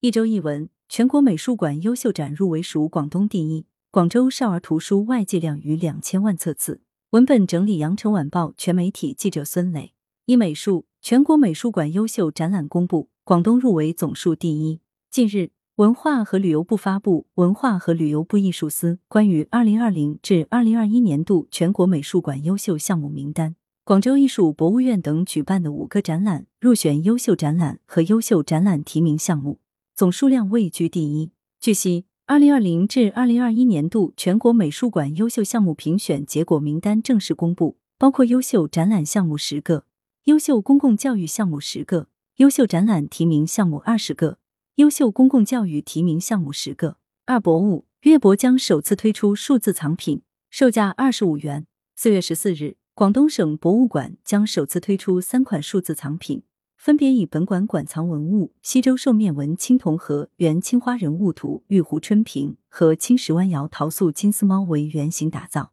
一周一文，全国美术馆优秀展入围属广东第一。广州少儿图书外借量逾两千万册次。文本整理：羊城晚报全媒体记者孙磊。一美术，全国美术馆优秀展览公布，广东入围总数第一。近日，文化和旅游部发布《文化和旅游部艺术司关于二零二零至二零二一年度全国美术馆优秀项目名单》，广州艺术博物院等举办的五个展览入选优秀展览和优秀展览提名项目。总数量位居第一。据悉，二零二零至二零二一年度全国美术馆优秀项目评选结果名单正式公布，包括优秀展览项目十个，优秀公共教育项目十个，优秀展览提名项目二十个，优秀公共教育提名项目十个。二博物月博将首次推出数字藏品，售价二十五元。四月十四日，广东省博物馆将首次推出三款数字藏品。分别以本馆馆藏文物西周兽面纹青铜盒、原青花人物图、玉壶春瓶和青石湾窑陶塑金丝猫为原型打造，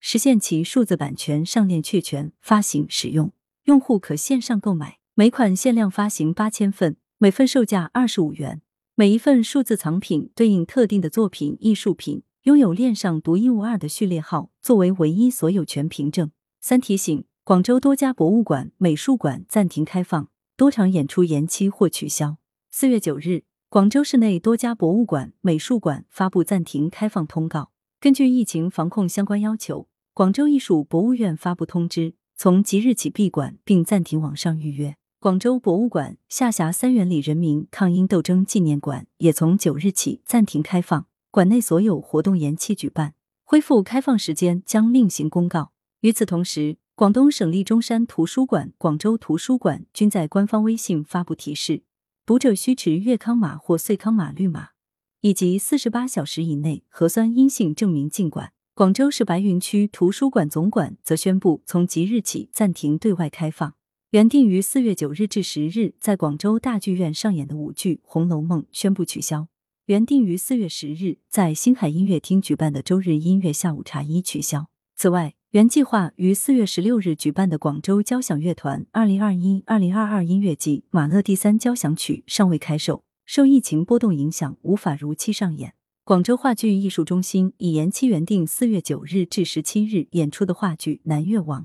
实现其数字版权上链确权、发行、使用。用户可线上购买，每款限量发行八千份，每份售价二十五元。每一份数字藏品对应特定的作品艺术品，拥有链上独一无二的序列号，作为唯一所有权凭证。三提醒：广州多家博物馆、美术馆暂停开放。多场演出延期或取消。四月九日，广州市内多家博物馆、美术馆发布暂停开放通告。根据疫情防控相关要求，广州艺术博物院发布通知，从即日起闭馆并暂停网上预约。广州博物馆下辖三元里人民抗英斗争纪念馆也从九日起暂停开放，馆内所有活动延期举办，恢复开放时间将另行公告。与此同时，广东省立中山图书馆、广州图书馆均在官方微信发布提示，读者需持粤康码或穗康码绿码，以及四十八小时以内核酸阴性证明进馆。广州市白云区图书馆总馆则宣布，从即日起暂停对外开放。原定于四月九日至十日在广州大剧院上演的舞剧《红楼梦》宣布取消。原定于四月十日在星海音乐厅举办的周日音乐下午茶一取消。此外，原计划于四月十六日举办的广州交响乐团二零二一二零二二音乐季《马勒第三交响曲》尚未开售，受疫情波动影响，无法如期上演。广州话剧艺术中心已延期原定四月九日至十七日演出的话剧《南越王》，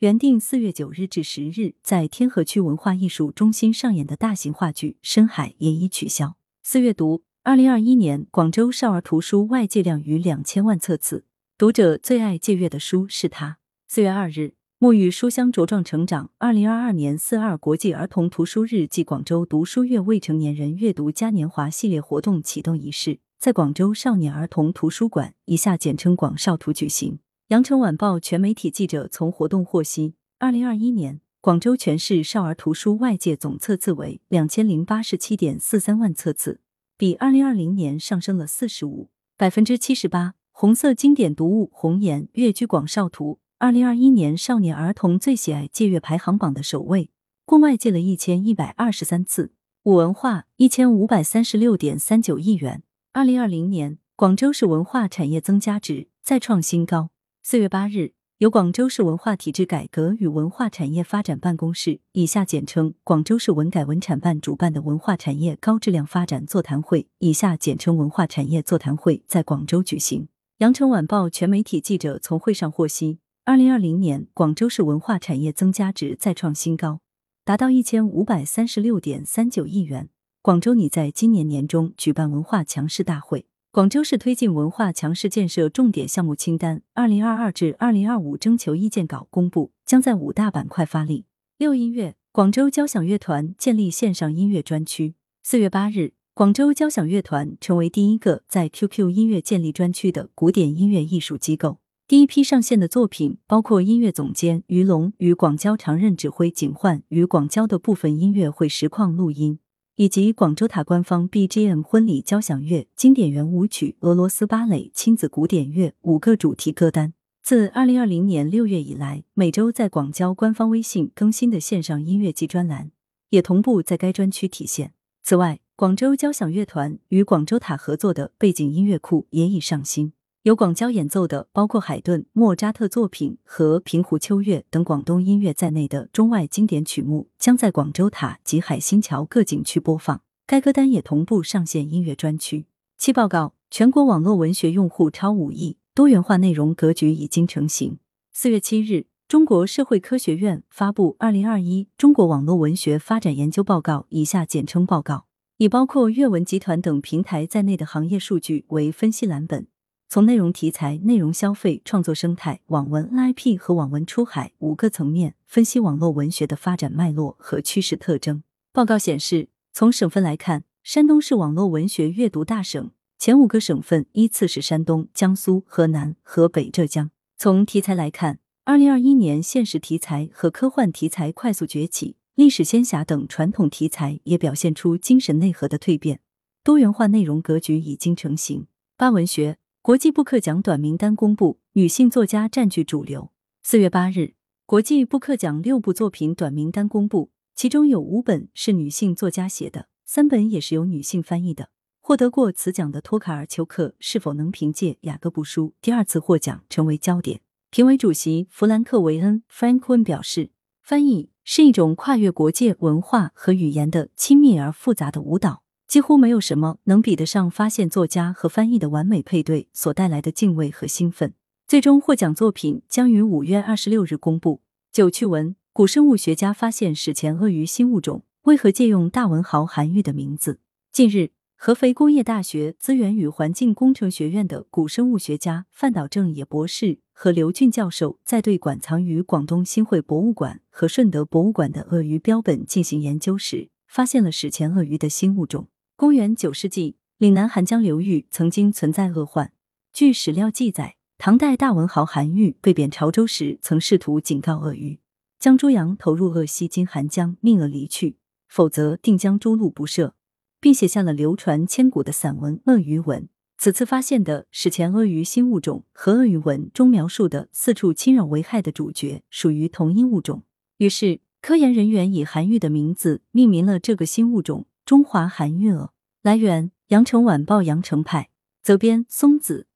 原定四月九日至十日在天河区文化艺术中心上演的大型话剧《深海》也已取消。四月读，二零二一年广州少儿图书外借量逾两千万册次。读者最爱借阅的书是他。四月二日，沐浴书香茁壮成长。二零二二年四二国际儿童图书日暨广州读书月未成年人阅读嘉年华系列活动启动仪式在广州少年儿童图书馆（以下简称广少图）举行。羊城晚报全媒体记者从活动获悉，二零二一年广州全市少儿图书外借总册次为两千零八十七点四三万册次，比二零二零年上升了四十五百分之七十八。红色经典读物《红颜》跃居广少图二零二一年少年儿童最喜爱借阅排行榜的首位，共外借了一千一百二十三次。五文化一千五百三十六点三九亿元。二零二零年，广州市文化产业增加值再创新高。四月八日，由广州市文化体制改革与文化产业发展办公室（以下简称广州市文改文产办）主办的文化产业高质量发展座谈会（以下简称文化产业座谈会）在广州举行。羊城晚报全媒体记者从会上获悉，二零二零年广州市文化产业增加值再创新高，达到一千五百三十六点三九亿元。广州拟在今年年中举办文化强势大会。广州市推进文化强势建设重点项目清单（二零二二至二零二五）征求意见稿公布，将在五大板块发力。六音乐，广州交响乐团建立线上音乐专区。四月八日。广州交响乐团成为第一个在 QQ 音乐建立专区的古典音乐艺术机构。第一批上线的作品包括音乐总监于龙与广交常任指挥景焕与广交的部分音乐会实况录音，以及广州塔官方 BGM 婚礼交响乐、经典圆舞曲、俄罗斯芭蕾、亲子古典乐五个主题歌单。自二零二零年六月以来，每周在广交官方微信更新的线上音乐季专栏，也同步在该专区体现。此外，广州交响乐团与广州塔合作的背景音乐库也已上新，由广交演奏的包括海顿、莫扎特作品和平湖秋月等广东音乐在内的中外经典曲目，将在广州塔及海心桥各景区播放。该歌单也同步上线音乐专区。七报告，全国网络文学用户超五亿，多元化内容格局已经成型。四月七日，中国社会科学院发布《二零二一中国网络文学发展研究报告》（以下简称报告），以包括阅文集团等平台在内的行业数据为分析蓝本，从内容题材、内容消费、创作生态、网文 IP 和网文出海五个层面分析网络文学的发展脉络和趋势特征。报告显示，从省份来看。山东是网络文学阅读大省，前五个省份依次是山东、江苏、河南、河北、浙江。从题材来看，二零二一年现实题材和科幻题材快速崛起，历史仙侠等传统题材也表现出精神内核的蜕变，多元化内容格局已经成型。八文学国际布克奖短名单公布，女性作家占据主流。四月八日，国际布克奖六部作品短名单公布，其中有五本是女性作家写的。三本也是由女性翻译的。获得过此奖的托卡尔丘克是否能凭借《雅各布书》第二次获奖成为焦点？评委主席弗兰克维恩 （Franklin） 表示，翻译是一种跨越国界、文化和语言的亲密而复杂的舞蹈，几乎没有什么能比得上发现作家和翻译的完美配对所带来的敬畏和兴奋。最终获奖作品将于五月二十六日公布。九趣闻：古生物学家发现史前鳄鱼新物种。为何借用大文豪韩愈的名字？近日，合肥工业大学资源与环境工程学院的古生物学家范岛正野博士和刘俊教授在对馆藏于广东新会博物馆和顺德博物馆的鳄鱼标本进行研究时，发现了史前鳄鱼的新物种。公元九世纪，岭南韩江流域曾经存在恶患。据史料记载，唐代大文豪韩愈被贬潮州时，曾试图警告鳄鱼，将猪羊投入鄂西今韩江，命鳄离去。否则定将诸路不赦，并写下了流传千古的散文《鳄鱼文》。此次发现的史前鳄鱼新物种和《鳄鱼文》中描述的四处侵扰危害的主角属于同一物种，于是科研人员以韩愈的名字命名了这个新物种——中华韩愈鳄。来源：羊城晚报羊城派，责编：松子。